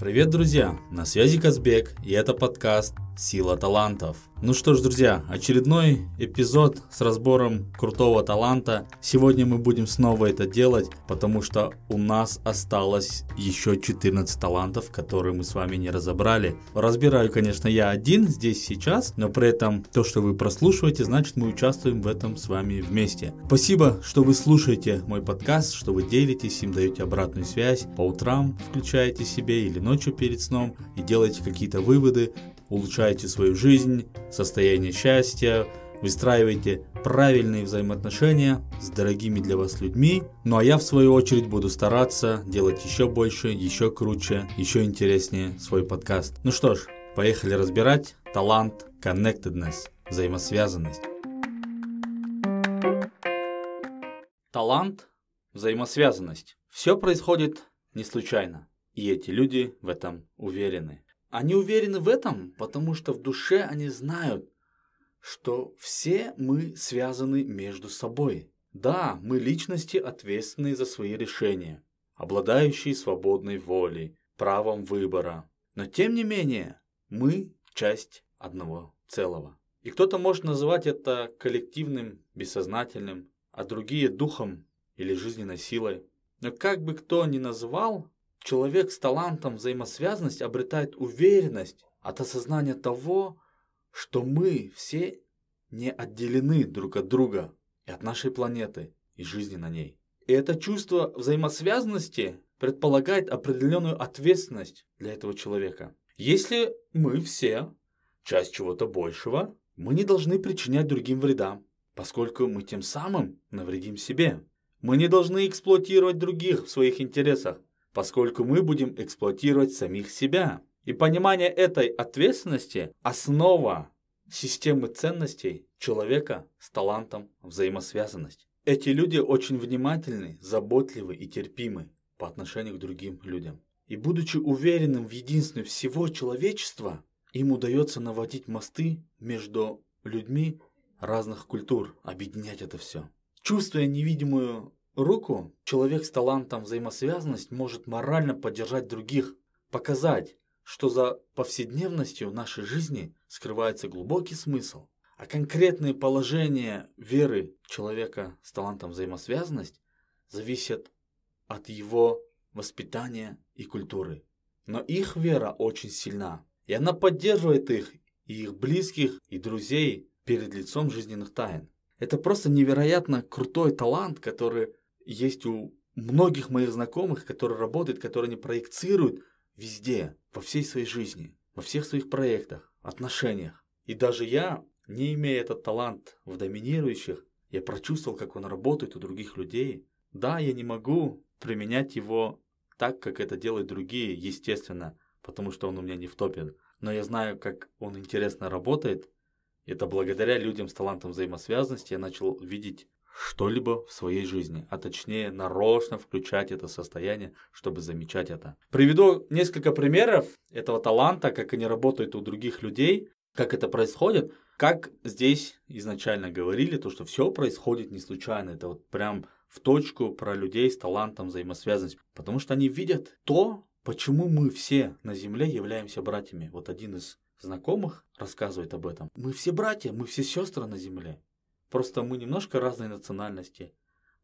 Привет, друзья! На связи Казбек, и это подкаст «Сила талантов». Ну что ж, друзья, очередной эпизод с разбором крутого таланта. Сегодня мы будем снова это делать, потому что у нас осталось еще 14 талантов, которые мы с вами не разобрали. Разбираю, конечно, я один здесь сейчас, но при этом то, что вы прослушиваете, значит мы участвуем в этом с вами вместе. Спасибо, что вы слушаете мой подкаст, что вы делитесь им, даете обратную связь, по утрам включаете себе или ночью перед сном и делаете какие-то выводы, улучшаете свою жизнь, состояние счастья, выстраиваете правильные взаимоотношения с дорогими для вас людьми. Ну а я в свою очередь буду стараться делать еще больше, еще круче, еще интереснее свой подкаст. Ну что ж, поехали разбирать талант connectedness, взаимосвязанность. Талант, взаимосвязанность. Все происходит не случайно. И эти люди в этом уверены. Они уверены в этом, потому что в душе они знают, что все мы связаны между собой. Да, мы личности, ответственные за свои решения, обладающие свободной волей, правом выбора. Но тем не менее, мы часть одного целого. И кто-то может называть это коллективным, бессознательным, а другие духом или жизненной силой. Но как бы кто ни называл, Человек с талантом взаимосвязанность обретает уверенность от осознания того, что мы все не отделены друг от друга и от нашей планеты и жизни на ней. И это чувство взаимосвязанности предполагает определенную ответственность для этого человека. Если мы все часть чего-то большего, мы не должны причинять другим вреда, поскольку мы тем самым навредим себе. Мы не должны эксплуатировать других в своих интересах, поскольку мы будем эксплуатировать самих себя. И понимание этой ответственности – основа системы ценностей человека с талантом взаимосвязанность. Эти люди очень внимательны, заботливы и терпимы по отношению к другим людям. И будучи уверенным в единстве всего человечества, им удается наводить мосты между людьми разных культур, объединять это все. Чувствуя невидимую руку человек с талантом взаимосвязанность может морально поддержать других, показать, что за повседневностью нашей жизни скрывается глубокий смысл, а конкретные положения веры человека с талантом взаимосвязанность зависят от его воспитания и культуры. Но их вера очень сильна, и она поддерживает их и их близких и друзей перед лицом жизненных тайн. Это просто невероятно крутой талант, который есть у многих моих знакомых, которые работают, которые они проецируют везде, во всей своей жизни, во всех своих проектах, отношениях. И даже я, не имея этот талант в доминирующих, я прочувствовал, как он работает у других людей. Да, я не могу применять его так, как это делают другие, естественно, потому что он у меня не в топе. Но я знаю, как он интересно работает. Это благодаря людям с талантом взаимосвязанности я начал видеть что-либо в своей жизни, а точнее нарочно включать это состояние, чтобы замечать это. Приведу несколько примеров этого таланта, как они работают у других людей, как это происходит, как здесь изначально говорили, то, что все происходит не случайно, это вот прям в точку про людей с талантом взаимосвязанности, потому что они видят то, почему мы все на Земле являемся братьями. Вот один из знакомых рассказывает об этом. Мы все братья, мы все сестры на Земле. Просто мы немножко разной национальности,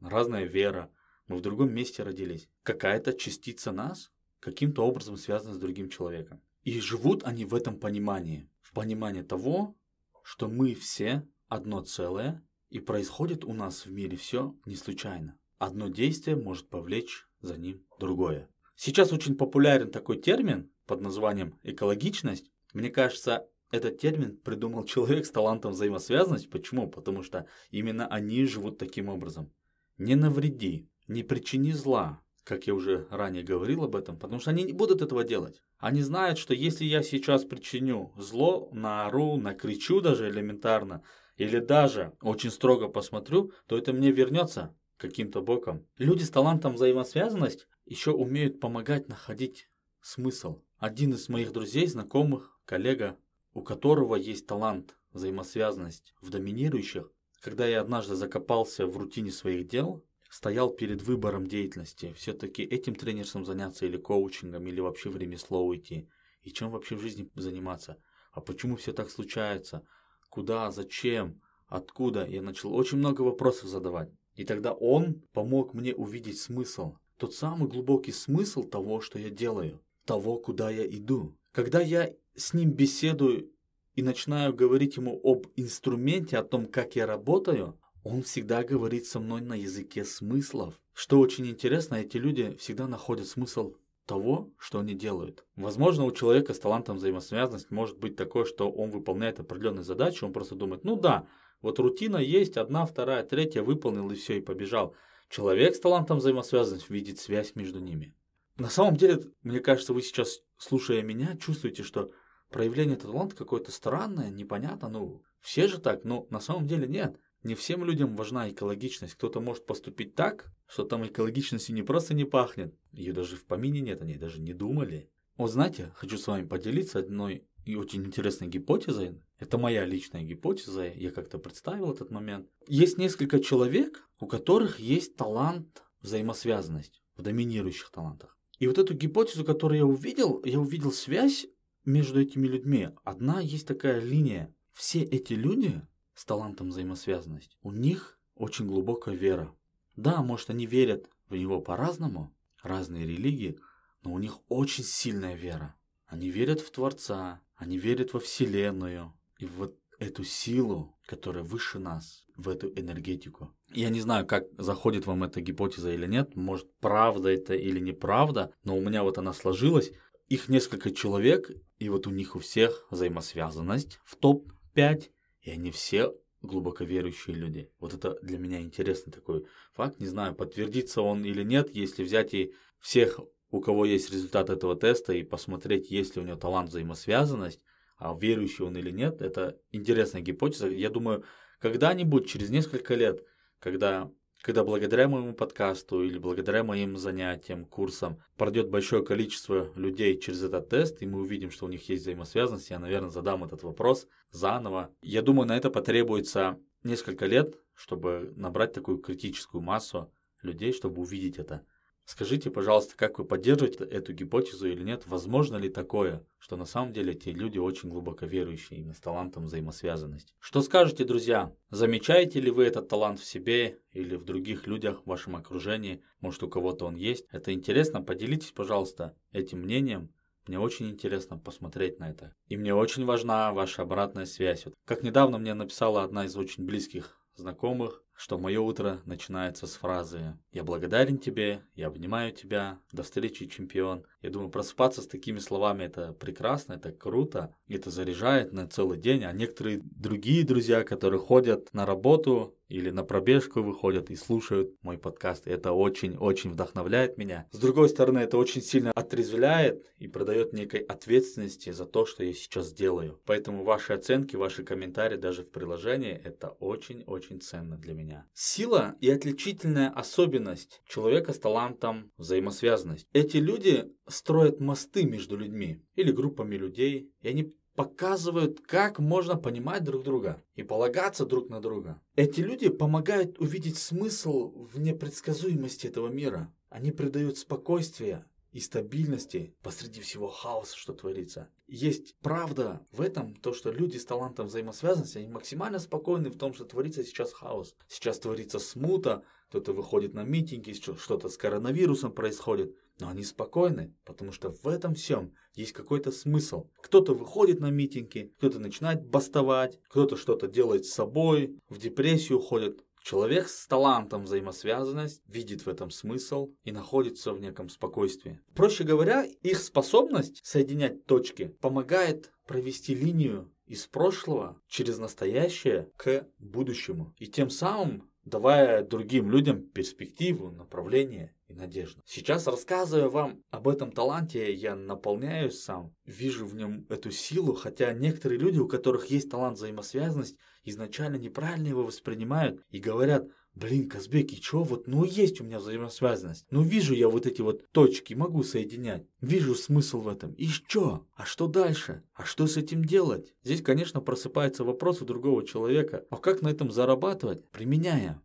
разная вера, мы в другом месте родились. Какая-то частица нас каким-то образом связана с другим человеком. И живут они в этом понимании, в понимании того, что мы все одно целое, и происходит у нас в мире все не случайно. Одно действие может повлечь за ним другое. Сейчас очень популярен такой термин под названием экологичность. Мне кажется, этот термин придумал человек с талантом взаимосвязанности. Почему? Потому что именно они живут таким образом. Не навреди, не причини зла, как я уже ранее говорил об этом, потому что они не будут этого делать. Они знают, что если я сейчас причиню зло, наору, накричу даже элементарно, или даже очень строго посмотрю, то это мне вернется каким-то боком. Люди с талантом взаимосвязанность еще умеют помогать находить смысл. Один из моих друзей, знакомых, коллега у которого есть талант, взаимосвязанность в доминирующих, когда я однажды закопался в рутине своих дел, стоял перед выбором деятельности, все-таки этим тренерством заняться или коучингом, или вообще в ремесло уйти, и чем вообще в жизни заниматься, а почему все так случается, куда, зачем, откуда, я начал очень много вопросов задавать. И тогда он помог мне увидеть смысл, тот самый глубокий смысл того, что я делаю, того, куда я иду. Когда я с ним беседую и начинаю говорить ему об инструменте, о том, как я работаю, он всегда говорит со мной на языке смыслов. Что очень интересно, эти люди всегда находят смысл того, что они делают. Возможно, у человека с талантом взаимосвязанность может быть такое, что он выполняет определенные задачи, он просто думает, ну да, вот рутина есть, одна, вторая, третья, выполнил и все, и побежал. Человек с талантом взаимосвязанность видит связь между ними. На самом деле, мне кажется, вы сейчас, слушая меня, чувствуете, что проявление таланта какое-то странное, непонятно, ну, все же так, но на самом деле нет. Не всем людям важна экологичность. Кто-то может поступить так, что там экологичности не просто не пахнет, ее даже в помине нет, они даже не думали. Вот знаете, хочу с вами поделиться одной и очень интересной гипотезой. Это моя личная гипотеза, я как-то представил этот момент. Есть несколько человек, у которых есть талант взаимосвязанность в доминирующих талантах. И вот эту гипотезу, которую я увидел, я увидел связь между этими людьми. Одна есть такая линия. Все эти люди с талантом взаимосвязанность, у них очень глубокая вера. Да, может они верят в него по-разному, разные религии, но у них очень сильная вера. Они верят в Творца, они верят во Вселенную и в вот эту силу, которая выше нас, в эту энергетику. Я не знаю, как заходит вам эта гипотеза или нет, может, правда это или неправда, но у меня вот она сложилась. Их несколько человек, и вот у них у всех взаимосвязанность в топ-5, и они все глубоко верующие люди. Вот это для меня интересный такой факт. Не знаю, подтвердится он или нет, если взять и всех, у кого есть результат этого теста, и посмотреть, есть ли у него талант взаимосвязанность, а верующий он или нет, это интересная гипотеза. Я думаю, когда-нибудь, через несколько лет, когда когда благодаря моему подкасту или благодаря моим занятиям, курсам пройдет большое количество людей через этот тест, и мы увидим, что у них есть взаимосвязанность, я, наверное, задам этот вопрос заново. Я думаю, на это потребуется несколько лет, чтобы набрать такую критическую массу людей, чтобы увидеть это. Скажите, пожалуйста, как вы поддерживаете эту гипотезу или нет? Возможно ли такое, что на самом деле эти люди очень глубоко верующие именно с талантом взаимосвязанности? Что скажете, друзья? Замечаете ли вы этот талант в себе или в других людях в вашем окружении? Может, у кого-то он есть? Это интересно? Поделитесь, пожалуйста, этим мнением. Мне очень интересно посмотреть на это. И мне очень важна ваша обратная связь. Вот как недавно мне написала одна из очень близких знакомых, что мое утро начинается с фразы «Я благодарен тебе, я обнимаю тебя, до встречи, чемпион». Я думаю, просыпаться с такими словами это прекрасно, это круто, это заряжает на целый день. А некоторые другие друзья, которые ходят на работу или на пробежку выходят и слушают мой подкаст. Это очень-очень вдохновляет меня. С другой стороны, это очень сильно отрезвляет и придает некой ответственности за то, что я сейчас делаю. Поэтому ваши оценки, ваши комментарии даже в приложении, это очень-очень ценно для меня. Сила и отличительная особенность человека с талантом взаимосвязанность. Эти люди строят мосты между людьми или группами людей, и они показывают, как можно понимать друг друга и полагаться друг на друга. Эти люди помогают увидеть смысл в непредсказуемости этого мира. Они придают спокойствие и стабильности посреди всего хаоса, что творится. Есть правда в этом, то, что люди с талантом взаимосвязанности, они максимально спокойны в том, что творится сейчас хаос. Сейчас творится смута, кто-то выходит на митинги, что-то с коронавирусом происходит. Но они спокойны, потому что в этом всем есть какой-то смысл. Кто-то выходит на митинги, кто-то начинает бастовать, кто-то что-то делает с собой, в депрессию уходит. Человек с талантом взаимосвязанность видит в этом смысл и находится в неком спокойствии. Проще говоря, их способность соединять точки помогает провести линию из прошлого через настоящее к будущему. И тем самым давая другим людям перспективу, направление и надежду. Сейчас, рассказывая вам об этом таланте, я наполняюсь сам, вижу в нем эту силу, хотя некоторые люди, у которых есть талант взаимосвязанность, изначально неправильно его воспринимают и говорят – Блин, Казбек, и чё, вот, ну есть у меня взаимосвязанность. Ну вижу я вот эти вот точки, могу соединять. Вижу смысл в этом. И что? А что дальше? А что с этим делать? Здесь, конечно, просыпается вопрос у другого человека. А как на этом зарабатывать? Применяя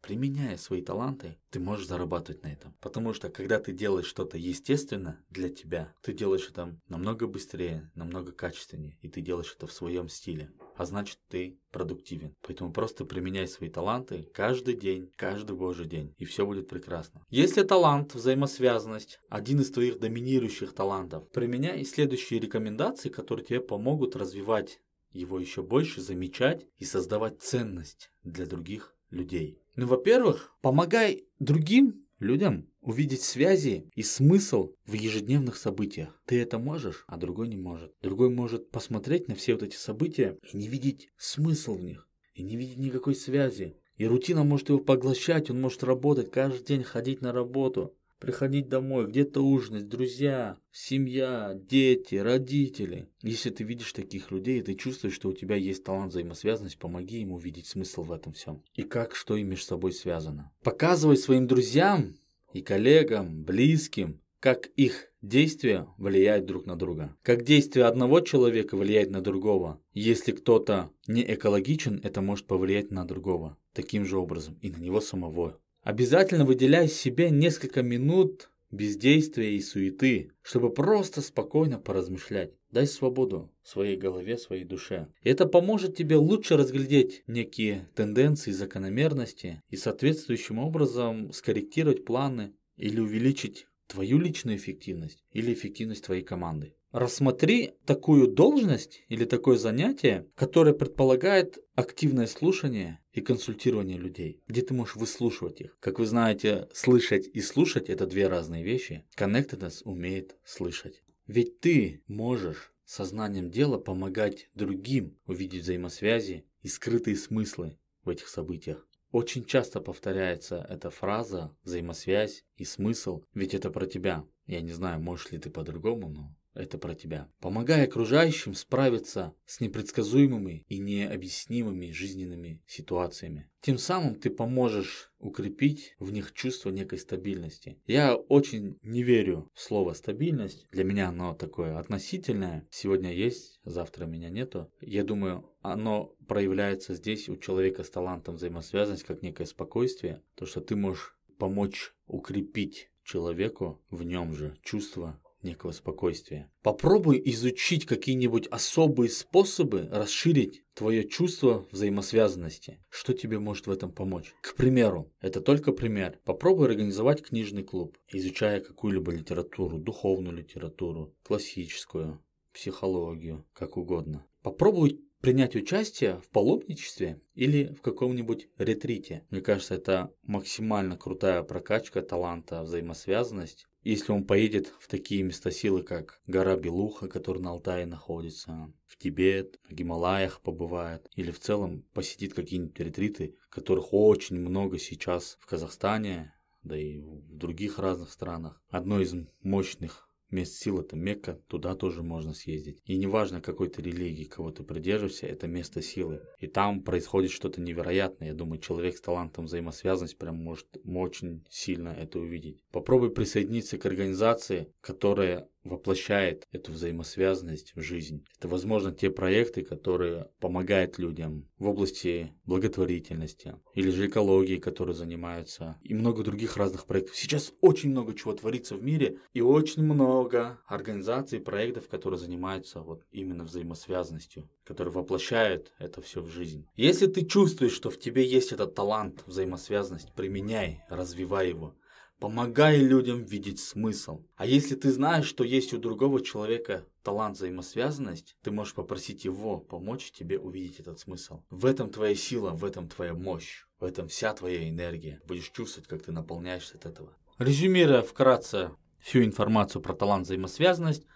применяя свои таланты, ты можешь зарабатывать на этом. Потому что когда ты делаешь что-то естественно для тебя, ты делаешь это намного быстрее, намного качественнее, и ты делаешь это в своем стиле. А значит, ты продуктивен. Поэтому просто применяй свои таланты каждый день, каждый божий день, и все будет прекрасно. Если талант, взаимосвязанность, один из твоих доминирующих талантов, применяй следующие рекомендации, которые тебе помогут развивать его еще больше, замечать и создавать ценность для других людей. Ну, во-первых, помогай другим людям увидеть связи и смысл в ежедневных событиях. Ты это можешь, а другой не может. Другой может посмотреть на все вот эти события и не видеть смысл в них, и не видеть никакой связи. И рутина может его поглощать, он может работать, каждый день ходить на работу приходить домой, где-то ужинать, друзья, семья, дети, родители. Если ты видишь таких людей, и ты чувствуешь, что у тебя есть талант взаимосвязанность, помоги ему видеть смысл в этом всем. И как что им между собой связано. Показывай своим друзьям и коллегам, близким, как их действия влияют друг на друга. Как действие одного человека влияет на другого. Если кто-то не экологичен, это может повлиять на другого. Таким же образом и на него самого. Обязательно выделяй себе несколько минут бездействия и суеты, чтобы просто спокойно поразмышлять. Дай свободу своей голове, своей душе. Это поможет тебе лучше разглядеть некие тенденции, закономерности и соответствующим образом скорректировать планы или увеличить твою личную эффективность или эффективность твоей команды. Рассмотри такую должность или такое занятие, которое предполагает активное слушание и консультирование людей, где ты можешь выслушивать их. Как вы знаете, слышать и слушать – это две разные вещи. Connectedness умеет слышать. Ведь ты можешь сознанием дела помогать другим увидеть взаимосвязи и скрытые смыслы в этих событиях. Очень часто повторяется эта фраза «взаимосвязь» и «смысл», ведь это про тебя. Я не знаю, можешь ли ты по-другому, но это про тебя. Помогай окружающим справиться с непредсказуемыми и необъяснимыми жизненными ситуациями. Тем самым ты поможешь укрепить в них чувство некой стабильности. Я очень не верю в слово стабильность. Для меня оно такое относительное. Сегодня есть, завтра меня нету. Я думаю, оно проявляется здесь у человека с талантом взаимосвязанность как некое спокойствие. То, что ты можешь помочь укрепить человеку в нем же чувство некого спокойствия. Попробуй изучить какие-нибудь особые способы расширить твое чувство взаимосвязанности. Что тебе может в этом помочь? К примеру, это только пример. Попробуй организовать книжный клуб, изучая какую-либо литературу, духовную литературу, классическую, психологию, как угодно. Попробуй принять участие в паломничестве или в каком-нибудь ретрите. Мне кажется, это максимально крутая прокачка таланта, взаимосвязанность если он поедет в такие места силы, как гора Белуха, которая на Алтае находится, в Тибет, в Гималаях побывает, или в целом посетит какие-нибудь ретриты, которых очень много сейчас в Казахстане, да и в других разных странах. Одно из мощных Мест сил это Мекка, туда тоже можно съездить. И неважно какой ты религии, кого ты придерживаешься, это место силы. И там происходит что-то невероятное. Я думаю, человек с талантом взаимосвязанность прям может очень сильно это увидеть. Попробуй присоединиться к организации, которая воплощает эту взаимосвязанность в жизнь. Это, возможно, те проекты, которые помогают людям в области благотворительности или же экологии, которые занимаются, и много других разных проектов. Сейчас очень много чего творится в мире, и очень много организаций, проектов, которые занимаются вот именно взаимосвязанностью, которые воплощают это все в жизнь. Если ты чувствуешь, что в тебе есть этот талант, взаимосвязанность, применяй, развивай его. Помогай людям видеть смысл. А если ты знаешь, что есть у другого человека талант взаимосвязанность, ты можешь попросить его помочь тебе увидеть этот смысл. В этом твоя сила, в этом твоя мощь, в этом вся твоя энергия. Будешь чувствовать, как ты наполняешься от этого. Резюмируя вкратце всю информацию про талант взаимосвязанность,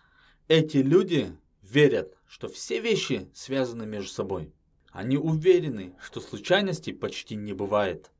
эти люди верят, что все вещи связаны между собой. Они уверены, что случайностей почти не бывает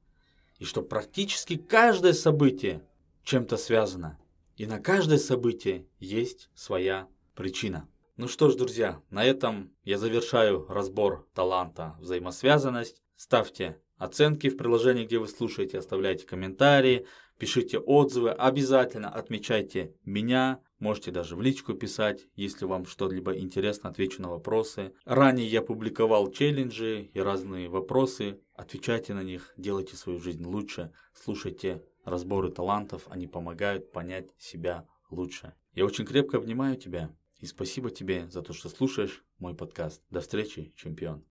и что практически каждое событие чем-то связано. И на каждое событие есть своя причина. Ну что ж, друзья, на этом я завершаю разбор таланта взаимосвязанность. Ставьте оценки в приложении, где вы слушаете, оставляйте комментарии, пишите отзывы, обязательно отмечайте меня, Можете даже в личку писать, если вам что-либо интересно, отвечу на вопросы. Ранее я публиковал челленджи и разные вопросы. Отвечайте на них, делайте свою жизнь лучше, слушайте разборы талантов, они помогают понять себя лучше. Я очень крепко обнимаю тебя и спасибо тебе за то, что слушаешь мой подкаст. До встречи, чемпион.